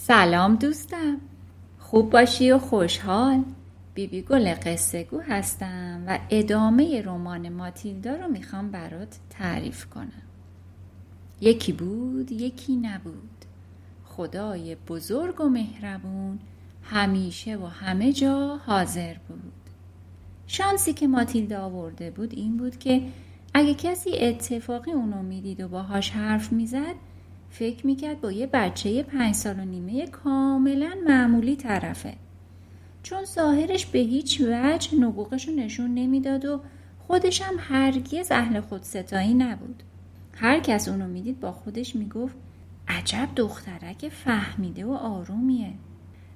سلام دوستم. خوب باشی و خوشحال. بیبی گل قصه گو هستم و ادامه رمان ماتیلدا رو می‌خوام برات تعریف کنم. یکی بود یکی نبود. خدای بزرگ و مهربون همیشه و همه جا حاضر بود. شانسی که ماتیلدا آورده بود این بود که اگه کسی اتفاقی اونو می‌دید و باهاش حرف می‌زد فکر می‌کرد با یه بچه پنج سال و نیمه کاملا معمولی طرفه. چون ظاهرش به هیچ وجه نبوغش رو نشون نمی‌داد و خودش هم هرگز اهل خودستایی نبود. هر کس اونو می‌دید با خودش می‌گفت عجب دخترک فهمیده و آرومیه.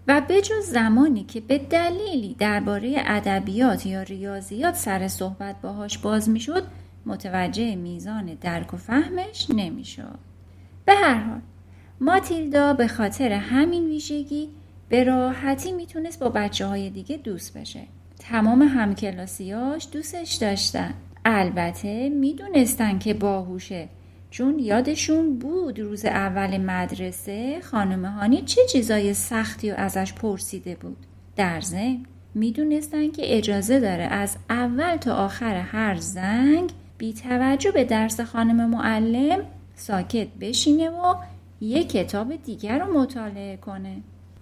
و بجز زمانی که به دلیلی درباره ادبیات یا ریاضیات سر صحبت باهاش باز می‌شد متوجه میزان درک و فهمش نمی‌شد. به هر حال ماتیلدا به خاطر همین ویژگی به راحتی می‌تونست با بچه های دیگه دوست بشه. تمام همکلاسیاش دوستش داشتن. البته می‌دونستن که باهوشه چون یادشون بود روز اول مدرسه خانم هانی چه چیزای سختی و ازش پرسیده بود. در ضمن می‌دونستن که اجازه داره از اول تا آخر هر زنگ بی توجه به درس خانم معلم ساکت بشینه و یه کتاب دیگر رو مطالعه کنه.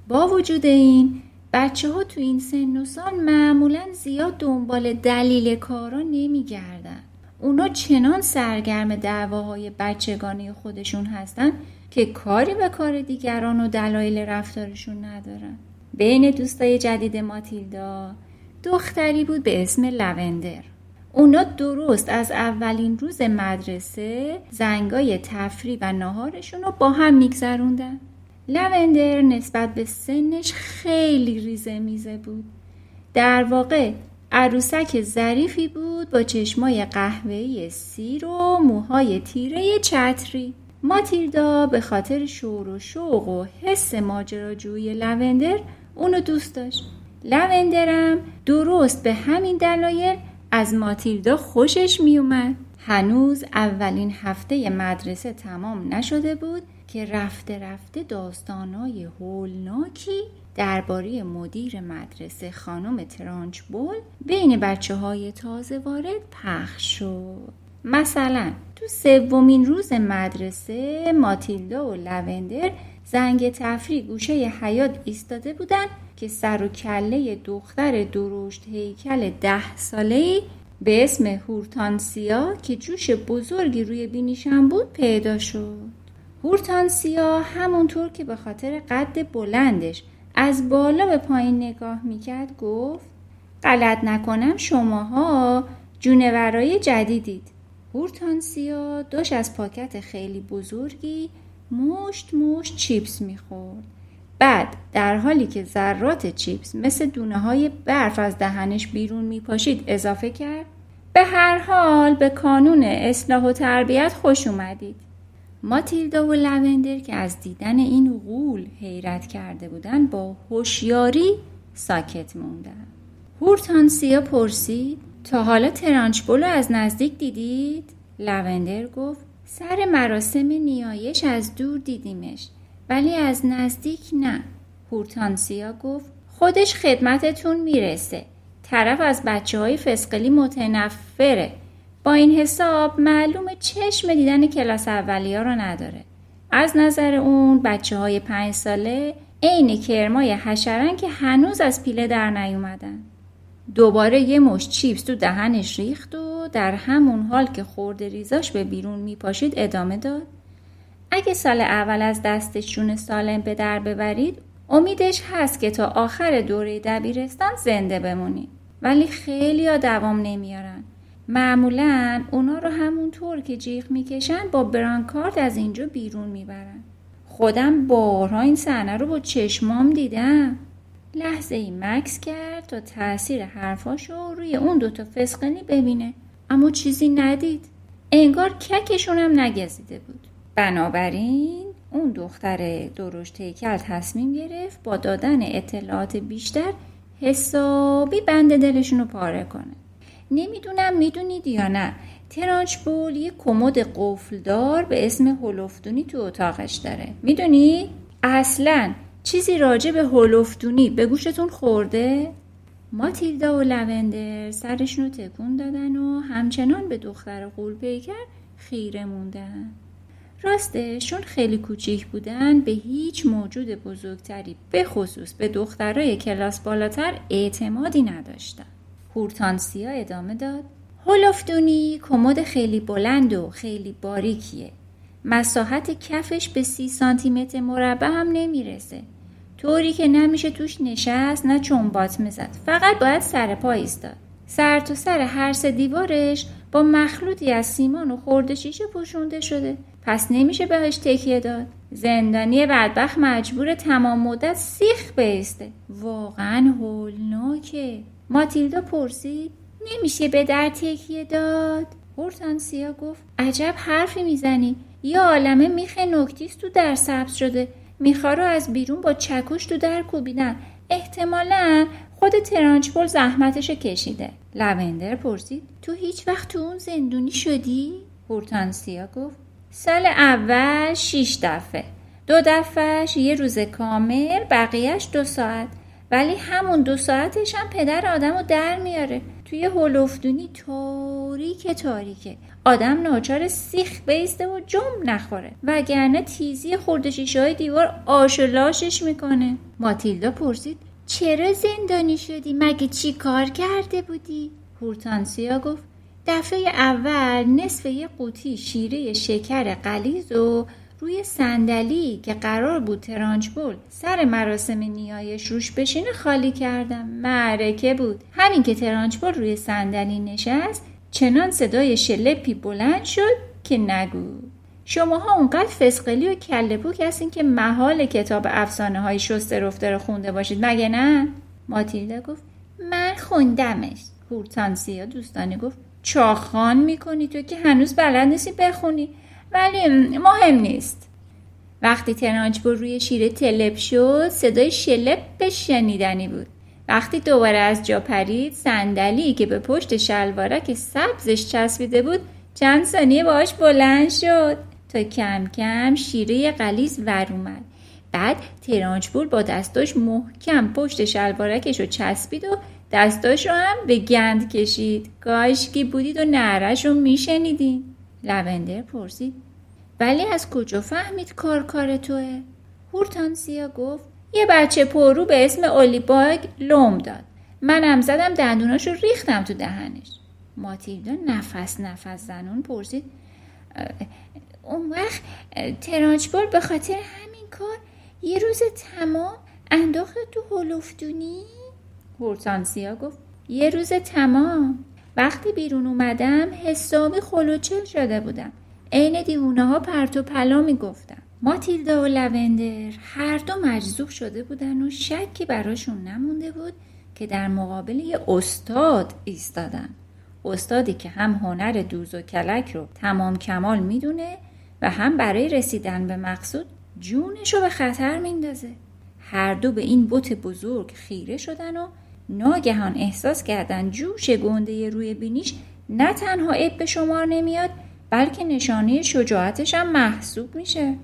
با وجود این بچه ها تو این سن و سال معمولا زیاد دنبال دلیل کارا نمیگردن. اونا چنان سرگرم دعواهای بچگانه خودشون هستن که کاری به کار دیگران و دلایل رفتارشون ندارن. بین دوستای جدید ماتیلدا دختری بود به اسم لوندر اونا درست از اولین روز مدرسه زنگای تفری و ناهارشون رو با هم میگذروندن. لوندر نسبت به سنش خیلی ریزه میزه بود. در واقع عروسک ظریفی بود با چشمای قهوه‌ای سیر و موهای تیره چتری. ماتیلدا به خاطر شور و شوق و حس ماجراجویی لوندر اونو دوست داشت. لوندرم درست به همین دلایل از ماتیلدا خوشش میومد. هنوز اولین هفته مدرسه تمام نشده بود که رفته رفته داستانای هولناکی درباره مدیر مدرسه خانم ترانچبول بین بچه های تازه وارد پخش شد. مثلا تو سومین روز مدرسه ماتیلدا و لوندر زنگ تفریح گوشه حیات ایستاده بودن که سر و کله دختر درشت هیکل ده ساله به اسم هورتانسیا که جوش بزرگی روی بینیشم بود پیدا شد. هورتانسیا همونطور که به خاطر قد بلندش از بالا به پایین نگاه می‌کرد گفت غلط نکنم شماها جونورای جدیدید. هورتانسیا داشت از پاکت خیلی بزرگی مشت مشت چیپس می‌خورد. بعد در حالی که ذرات چیپس مثل دونه های برف از دهنش بیرون میپاشید اضافه کرد به هر حال به کانون اصلاح و تربیت خوش اومدید. ماتیلدا و لوندر که از دیدن این غول حیرت کرده بودن با هوشیاری ساکت موندن. هورتانسیا پرسید تا حالا ترانچبولو از نزدیک دیدید؟ لوندر گفت سر مراسم نیایش از دور دیدیمش ولی از نزدیک نه. هورتانسیا گفت خودش خدمتتون می‌رسه. طرف از بچه های فسقلی متنفره. با این حساب معلوم چشم دیدن کلاس اولیا رو نداره. از نظر اون بچه های پنج ساله عین کرمای حشرن که هنوز از پیله در نیومدن. دوباره یه مش چیپس تو دهنش ریخت و در همون حال که خورده ریزاش به بیرون میپاشید ادامه داد. اگه سال اول از دستشون سالم به در ببرید امیدش هست که تا آخر دوره دبیرستان زنده بمونید. ولی خیلی ها دوام نمیارن. معمولا اونا رو همونطور که جیغ می‌کشن با برانکارد از اینجا بیرون می‌برن. خودم بارها این صحنه رو با چشمام دیدم. لحظه ای مکس کرد تا تاثیر حرفاشو روی اون دوتا فسقنی ببینه. اما چیزی ندید. انگار ککشون هم نگزیده بود. بنابراین اون دختر درشت هیکل تصمیم گرفت با دادن اطلاعات بیشتر حسابی بند دلشون رو پاره کنه. نمی‌دونم می‌دونید یا نه. ترانچ بول یه کمد قفلدار به اسم هولفتونی تو اتاقش داره. می‌دونی؟ اصلا چیزی راجع به هولفتونی به گوشتون خورده؟ ماتیلدا و لوندر سرشون رو تکون دادن و همچنان به دختر قول پیکر خیره موندن. راستشون خیلی کوچیک بودن به هیچ موجود بزرگتری به خصوص به دخترای کلاس بالاتر اعتمادی نداشتن. هورتانسیا ادامه داد هولفتونی کمد خیلی بلند و خیلی باریکیه. مساحت کفش به سی سانتی متر مربع هم نمی‌رسه. طوری که نمیشه توش نشست نه چنبات می‌زد. فقط باید سر پا ایستاد. سر تو سر هر سه دیوارش با مخلوطی از سیمان و خورده شیشه پوشونده شده. پس نمیشه بهش تکیه داد. زندانی بدبخت مجبور تمام مدت سیخ بیسته. واقعا هولناکه. ماتیلدا پرسید نمیشه به در تکیه داد؟ هورتانسیا گفت عجب حرفی می‌زنی. یه عالمه میخ نکتیس تو در سبز شده. میخا رو از بیرون با چکش تو در کوبیدن. احتمالا خود ترانچپول زحمتش کشیده. لوندر پرسید تو هیچ وقت تو اون زندونی شدی؟ هورتانسیا گفت سال اول شیش دفعه. دو دفعهش یه روز کامل بقیهش دو ساعت. ولی همون دو ساعتش هم پدر آدم رو در میاره. توی هولفتونی تاریک تاریکه. آدم ناچار سیخ بیسته و جم نخوره. وگرنه تیزی خورده های دیوار آشلاشش می‌کنه. ماتیلدا پرسید چرا زندانی شدی؟ مگه چی کار کرده بودی؟ هورتانسیا گفت دفعه اول نصف یه قوطی شیره شکر قلیز و روی صندلی که قرار بود ترانچبول سر مراسم نیایش روش بشینه خالی کردم. معرکه بود. همین که ترانچبول روی صندلی نشست چنان صدای شلپی بلند شد که نگو. شماها اونقدر فسقلی و کله پوک هستین که محال کتاب افسانه های شسته رفته رو خونده باشید. مگه نه؟ ماتیلدا گفت من خوندمش. هورتانسیا دوستانه گفت چاخان می‌کنی تو که هنوز بلد نیستی بخونی. ولی مهم نیست. وقتی ترانچبور روی شیره تلپ شد صدای شلپ شنیدنی بود. وقتی دوباره از جا پرید صندلی که به پشت شلوارک سبزش چسبیده بود چند ثانیه باهاش بلند شد. تا کم کم شیره قلیز ور اومد. بعد ترانچبور با دستاش محکم پشت شلوارکش رو چسبید و دستاش رو هم به گند کشید. کاشکی بودید و نعرش رو میشنیدین. لوندر پرسید. ولی از کجا فهمید کار کار توئه؟ هورتانسیا گفت یه بچه پررو به اسم اولیباگ لوم داد. منم زدم دندوناش رو ریختم تو دهنش. ماتیلدا نفس نفس زنون پرسید. اون وقت ترانچبول به خاطر همین کار یه روز تمام انداخت تو هولفتونی؟ هورتانسیا گفت یه روز تمام. وقتی بیرون اومدم حسابی خلوچل شده بودم. عین دیوونه ها پرت و پلا می‌گفتم ماتیلدا و لوندر هر دو مجذوب شده بودن و شکی براشون نمونده بود که در مقابل یه استاد ایستادن. استادی که هم هنر دوز و کلک رو تمام کمال می‌دونه و هم برای رسیدن به مقصود جونش رو به خطر میندازه. هر دو به این بت بزرگ خیره شدن و ناگهان احساس کردن جوش گنده روی بینیش نه تنها عیب به شمار نمیاد بلکه نشانه شجاعتش هم محسوب میشه.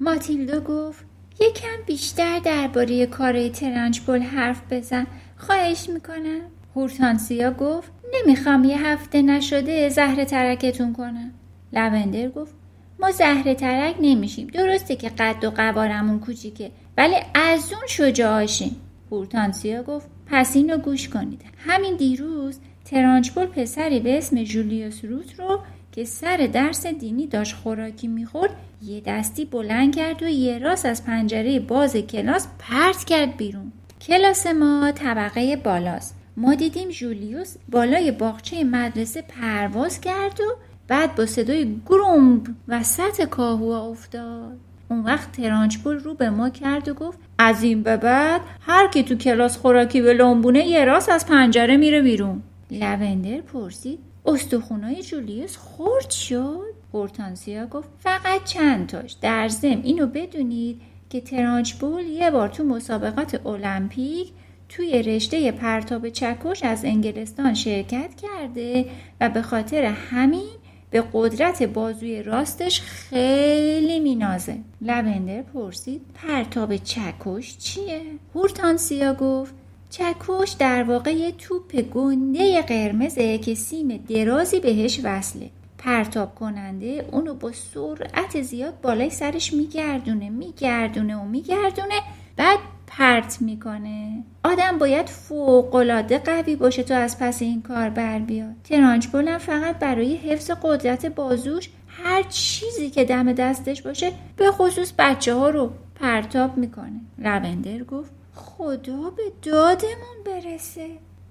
ماتیلدا گفت یکم بیشتر درباره کار ترنجبل حرف بزن خواهش می‌کنم. هورتانسیا گفت نمی‌خوام یه هفته نشده زهر ترکتون کنم. لوندر گفت ما زهر ترک نمیشیم درسته که قد و قوارمون کوچیکه ولی از اون شجاعشیم هورتانسیا گفت پس اینو گوش کنید. همین دیروز ترانچپول پسری به اسم جولیوس روت رو که سر درس دینی داشت خوراکی می‌خورد یه دستی بلند کرد و یه راست از پنجره باز کلاس پرت کرد بیرون. کلاس ما طبقه بالاست. ما دیدیم جولیوس بالای باغچه مدرسه پرواز کرد و بعد با صدای گرومب وسط کاهوها افتاد. اون وقت ترانچپول رو به ما کرد و گفت از این به بعد هر کی تو کلاس خوراکی به لنبونه یه راست از پنجره میره بیرون. لوندر پرسید استخونای جولیوس خورد شد؟ هورتانسیا گفت فقط چند تاش. در زم اینو بدونید که ترانچبول یه بار تو مسابقات المپیک توی رشته پرتاب چکش از انگلستان شرکت کرده و به خاطر همین به قدرت بازوی راستش خیلی مینازه. لوندر پرسید پرتاب چکش چیه؟ هورتانسیا گفت چکش در واقع یه توپ گنده قرمزه که سیم درازی بهش وصله. پرتاب کننده اونو با سرعت زیاد بالای سرش میگردونه میگردونه و میگردونه. بعد پرت می‌کنه. آدم باید فوقالعاده قوی باشه تا از پس این کار بر بیاد. ترانچ بولم فقط برای حفظ قدرت بازوش هر چیزی که دم دستش باشه به خصوص بچه ها رو پرتاب می‌کنه. لوندر گفت خدا به دادمون برسه.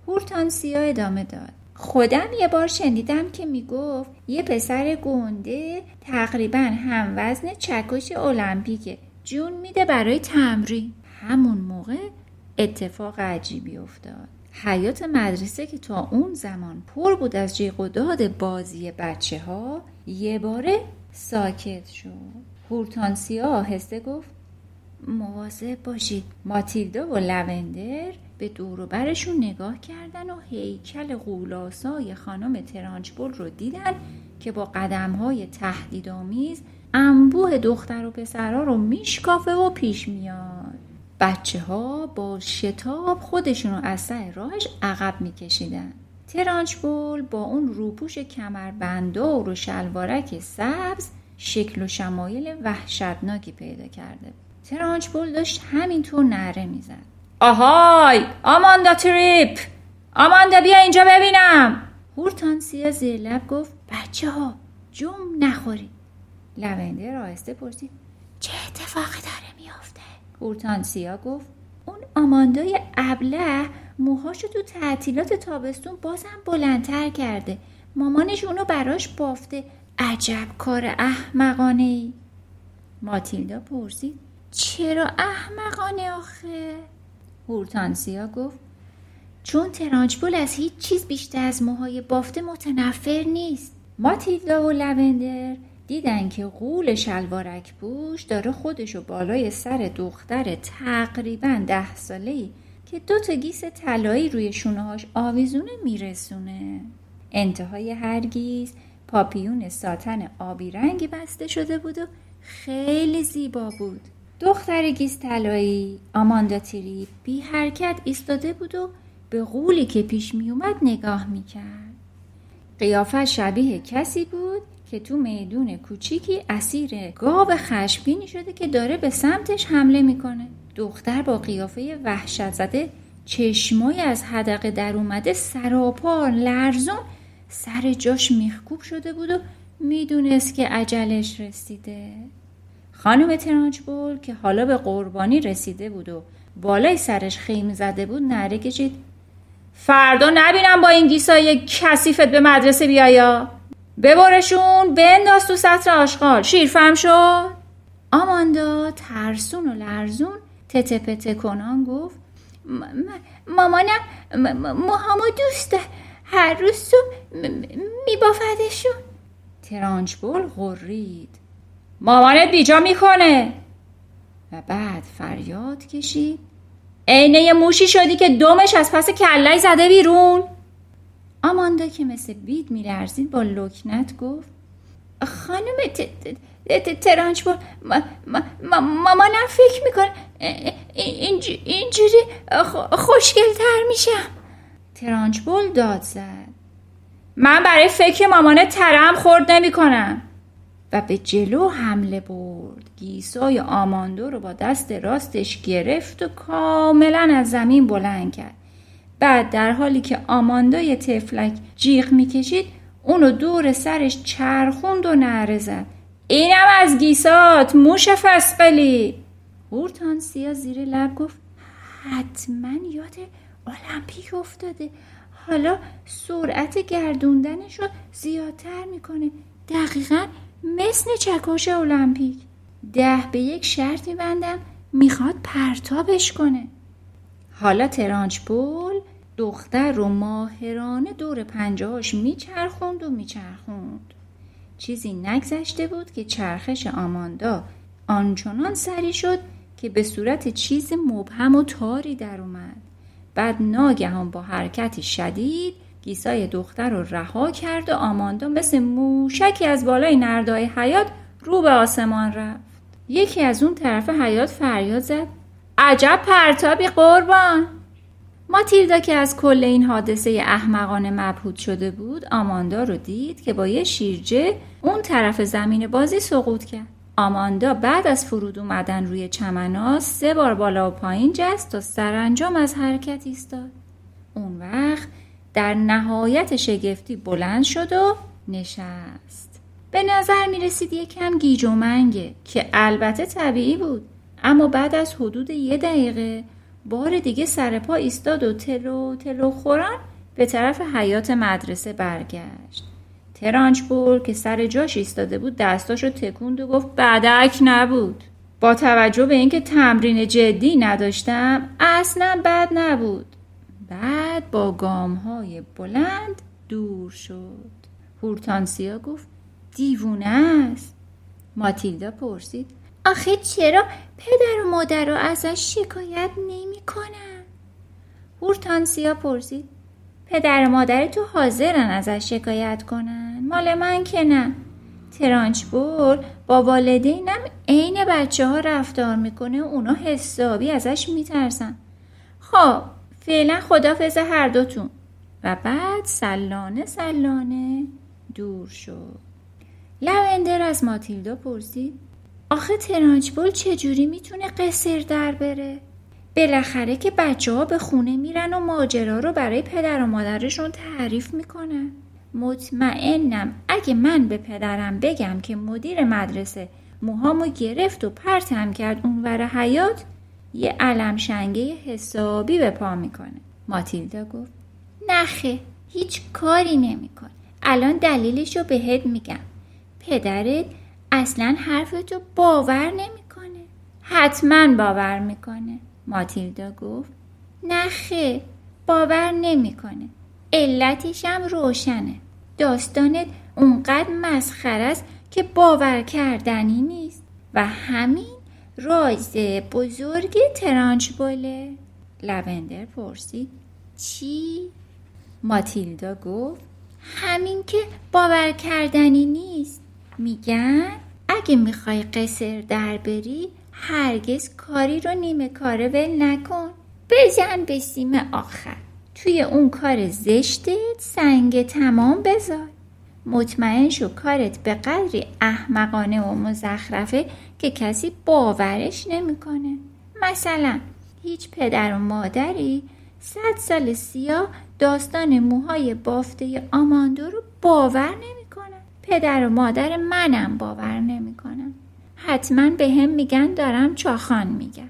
هورتانسیا ادامه داد. خودم یه بار شنیدم که می‌گفت یه پسر گنده تقریبا هم وزن چکش المپیکه. جون میده برای تمرین. همون موقع اتفاق عجیبی افتاد. حیات مدرسه که تا اون زمان پر بود از جیغ و داد بازی بچه ها یه باره ساکت شد. هورتانسیا آهسته گفت مواظب باشید. ماتیلدا و لوندر به دور برشون نگاه کردن و هیکل غولاسای خانم ترانچبول رو دیدن که با قدمهای تهدیدآمیز انبوه دختر و پسرها رو میشکافه و پیش میاد. بچه ها با شتاب خودشون رو از سر راهش عقب میکشیدن. ترانچبول با اون روپوش کمربندار و شلوارک سبز شکل و شمایل وحشتناکی پیدا کرده. ترانچبول داشت همینطور نره می‌زد. آهای! آماندا تریپ! آماندا بیا اینجا ببینم! هورتانسیا زیر لب گفت بچه ها جم نخوری لونده رایسته پرسید چه اتفاقی داره؟ هورتانسیا گفت اون آماندای ابله موهاشو تو تعطیلات تابستون بازم بلندتر کرده. مامانش اونو براش بافته. عجب کار احمقانه ای ماتیلدا پرسید چرا احمقانه آخه؟ هورتانسیا گفت چون ترانچبول از هیچ چیز بیشتر از موهای بافته متنفر نیست. ماتیلدا و لوندر دیدن که غول شلوارک پوش داره خودشو بالای سر دختر تقریبا ده ساله که دو تا گیس طلایی روی شونههاش آویزونه میرسونه انتهای هر گیس پاپیون ساتن آبی رنگی بسته شده بود و خیلی زیبا بود دختر گیز طلایی آماندا تری بی حرکت ایستاده بود و به غولی که پیش می اومد نگاه می کرد. قیافه شبیه کسی بود که تو میدون کوچیکی اسیر گاو خشمگینی شده که داره به سمتش حمله می‌کنه. دختر با قیافه وحشت زده چشمای از حدقه در اومده سراپا لرزون سر جاش میخکوب شده بود و می‌دونست که عجلش رسیده. خانم ترانچبول که حالا به قربانی رسیده بود و بالای سرش خیم زده بود نره کشید فردا نبینم با این گیسای کسیفت به مدرسه بیایا ببرشون بنداز تو سطر آشغال. شیرفرم شد؟ آماندا ترسون و لرزون تته پته کنان گفت مامانم موهامو دوسته هر روز تو میبافتشون ترانچبول غرید. مامانت بیجا می‌کنه. و بعد فریاد کشید عینه موشی شدی که دمش از پس کلای زده بیرون. آماندا که مثل بید میلرزید با لکنت گفت خانم ترانچ مامانم فکر می‌کنه اینجوری خوشگلتر میشم ترانچبول داد زد. من برای فکر مامانه ترم خورد نمی‌کنم. و به جلو حمله برد. گیسای آماندو رو با دست راستش گرفت و کاملا از زمین بلند کرد. بعد در حالی که آماندای تفلک جیغ می‌کشید اونو دور سرش چرخوند و نعره زد. اینم از گیسات موش فسقلی! هورتانسیا زیر لب گفت حتما یاد المپیک افتاده. حالا سرعت گردوندنش رو زیادتر می‌کنه. دقیقا مثل چکش المپیک. ده به یک شرط میبندم می‌خواد پرتابش کنه. حالا ترانچ پول دختر رو ماهرانه دور پنجهاش میچرخوند و میچرخوند. چیزی نگذشته بود که چرخش آماندا آنچنان سری شد که به صورت چیز مبهم و تاری در اومد. بعد ناگهان با حرکتی شدید گیسای دختر رو رها کرد و آماندا مثل موشکی از بالای نردای حیات رو به آسمان رفت. یکی از اون طرف حیات فریاد زد. عجب پرتابی قربان. ماتیلدا که از کل این حادثه احمقانه مبهوت شده بود آماندا رو دید که با یه شیرجه اون طرف زمین بازی سقوط کرد. آماندا بعد از فرود اومدن روی چمناس سه بار بالا و پایین جست تا سرانجام از حرکت ایستاد. اون وقت در نهایت شگفتی بلند شد و نشست. به نظر می رسید یکم گیج و منگه که البته طبیعی بود. اما بعد از حدود یه دقیقه بار دیگه سر پا ایستاد و تلو تلو خوران به طرف حیات مدرسه برگشت. ترانچبول که سر جاش ایستاده بود دستاشو تکوند و گفت بدک نبود. با توجه به اینکه تمرین جدی نداشتم اصلا بد نبود. بعد با گام های بلند دور شد. هورتانسیا گفت دیوونه است. ماتیلدا پرسید آخه چرا پدر و مادر رو ازش شکایت نمی کنن؟ هورتانسیا پرسید. پدر و مادر تو حاضرن ازش شکایت کنن؟ مال من که نه. ترانچبول با والدینم عین بچه ها رفتار می‌کنه اونا حسابی ازش میترسن. خب فعلا خدافز هر دوتون. و بعد سلانه سلانه دور شد. لوندر از ماتیلدا پرسید. آخه ترانچبول چجوری می‌تونه قصر در بره؟ بالاخره که بچه ها به خونه میرن و ماجرا رو برای پدر و مادرشون تعریف می‌کنن. مطمئنم اگه من به پدرم بگم که مدیر مدرسه موهامو گرفت و پرتم کرد اونور حیات یه علم شنگه حسابی به پا می‌کنه. ماتیلدا گفت نخه هیچ کاری نمیکن الان دلیلش رو بهت میگم. پدرت اصلا حرفتو باور نمی‌کنه. حتما باور می‌کنه. ماتیلدا گفت نخه باور نمی‌کنه. علتشم روشنه. داستانت اونقدر مسخر است که باور کردنی نیست. و همین راز بزرگ ترانچبوله. لوندر پرسید چی؟ ماتیلدا گفت همین که باور کردنی نیست. میگن اگه می‌خوای قصر در بری هرگز کاری رو نیمه کاره ول نکن. بزن به سیم آخر. توی اون کار زشتت سنگ تمام بذار. مطمئن شو کارت به قدری احمقانه و مزخرفه که کسی باورش نمی‌کنه. مثلا هیچ پدر و مادری صد سال سیاه داستان موهای بافته آماندو رو باور نمی‌کنن پدر و مادر منم باور نمی‌کنن حتما به هم میگن دارم چاخان میگم.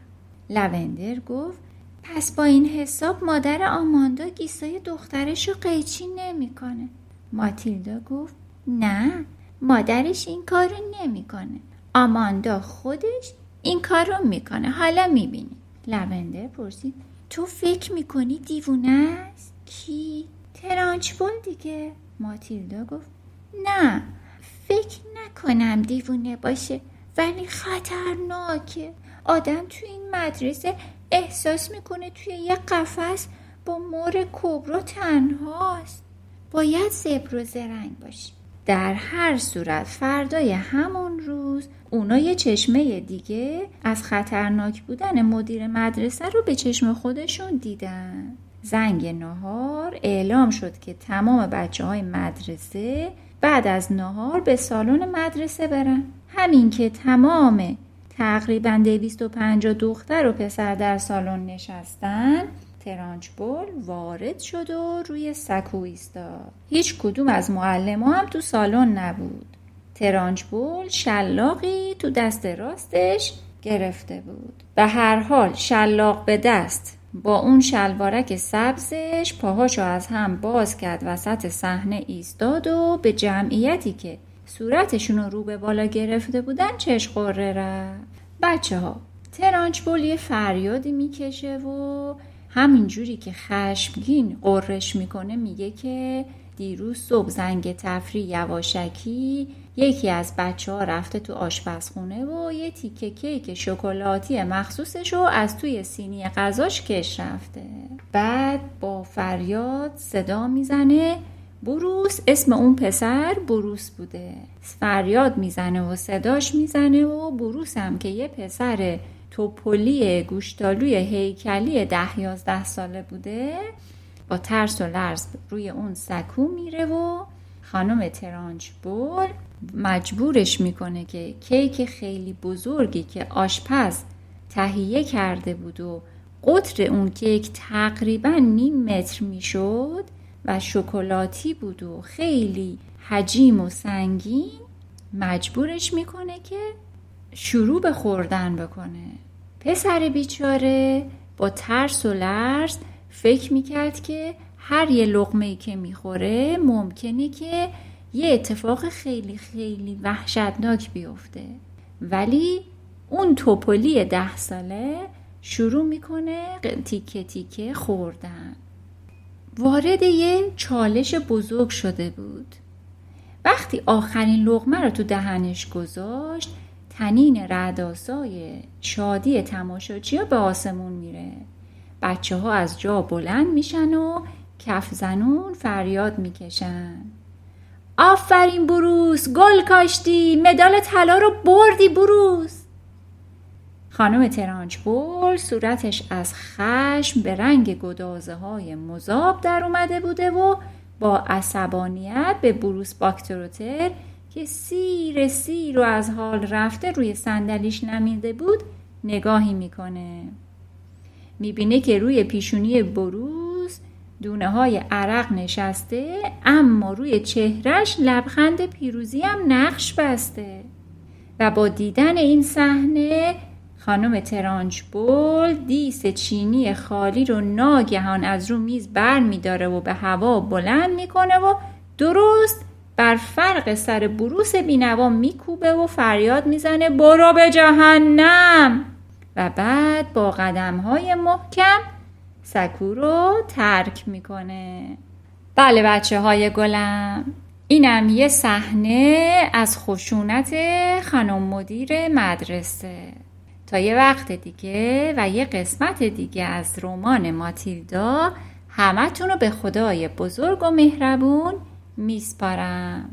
لوندر گفت پس با این حساب مادر آماندا گیسای دخترش رو قیچی نمی‌کنه. ماتیلدا گفت نه مادرش این کارو نمی‌کنه. آماندا خودش این کار رو می‌کنه. حالا می‌بینی. لوندر پرسید تو فکر می‌کنی دیوونه است؟ کی؟ ترانچبول دیگه. ماتیلدا گفت نه فکر نکنم دیوونه باشه ولی خطرناکه. آدم توی این مدرسه احساس می‌کنه توی یه قفس با مور کبرا تنهاست. باید زبر و زرنگ باشی در هر صورت فردای همون روز اونا یه چشمه دیگه از خطرناک بودن مدیر مدرسه رو به چشم خودشون دیدن. زنگ نهار اعلام شد که تمام بچه های مدرسه بعد از نهار به سالن مدرسه برن همین که تمام تقریبا 250 دختر و پسر در سالن نشستن ترانچبول وارد شد و روی سکو ایستاد. هیچ کدوم از معلم هم تو سالن نبود. ترانچبول شلاقی تو دست راستش گرفته بود. به هر حال شلاق به دست با اون شلوارک سبزش پاهاشو از هم باز کرد وسط صحنه ایستاد و به جمعیتی که صورتشون رو به بالا گرفته بودن چش قره رفت. بچه ها ترانچبول یه فریادی می‌کشه و همینجوری که خشمگین قررش می‌کنه میگه که دیروز صبح زنگ تفری یواشکی یکی از بچه ها رفته تو آشپزخونه و یه تیکه کیک شکلاتی مخصوصش رو از توی سینی غذاش کش رفته. بعد با فریاد صدا می‌زنه بروس اسم اون پسر بروس بوده. فریاد می‌زنه و صداش می‌زنه و بروس هم که یه پسر توپلی گوشتالوی هیکلی ده یازده ساله بوده. با ترس و لرز روی اون سکو میره و خانم ترانچ بول مجبورش می‌کنه که کیک خیلی بزرگی که آشپز تهیه کرده بود و قطر اون کیک تقریبا نیم متر می‌شد و شکلاتی بود و خیلی حجیم و سنگین مجبورش می‌کنه که شروع به خوردن بکنه. پسر بیچاره با ترس و لرز فکر می‌کرد که هر یه لغمه که می‌خوره ممکنه که یه اتفاق خیلی خیلی وحشتناک بیفته. ولی اون توپلی ده ساله شروع می‌کنه تیکه تیکه خوردن. وارد یه چالش بزرگ شده بود. وقتی آخرین لغمه رو تو دهنش گذاشت تنین رعداسای شادی تماشاچی به آسمون میره. بچه ها از جا بلند میشن و کف زنون فریاد می‌کشن. آفرین بروس گل کاشتی مدال طلا رو بردی بروس. خانم ترانچ بول صورتش از خشم به رنگ گدازه های مذاب در اومده بوده و با عصبانیت به بروس باکتروتر که سیر سیر و از حال رفته روی صندلیش نمیده بود نگاهی می‌کنه. می‌بینه که روی پیشونی بروس دونه های عرق نشسته اما روی چهرش لبخند پیروزی هم نقش بسته. و با دیدن این صحنه خانم ترانچ بول دیس چینی خالی رو ناگهان از رو میز بر میداره و به هوا بلند می‌کنه و درست بر فرق سر بروس بینوا میکوبه و فریاد می‌زنه برو به جهنم! و بعد با قدم های محکم سکو رو ترک می‌کنه. بله بچه های گلم اینم یه صحنه از خشونت خانم مدیر مدرسه. تا یه وقت دیگه و یه قسمت دیگه از رمان ماتیلدا همتون رو به خدای بزرگ و مهربون me para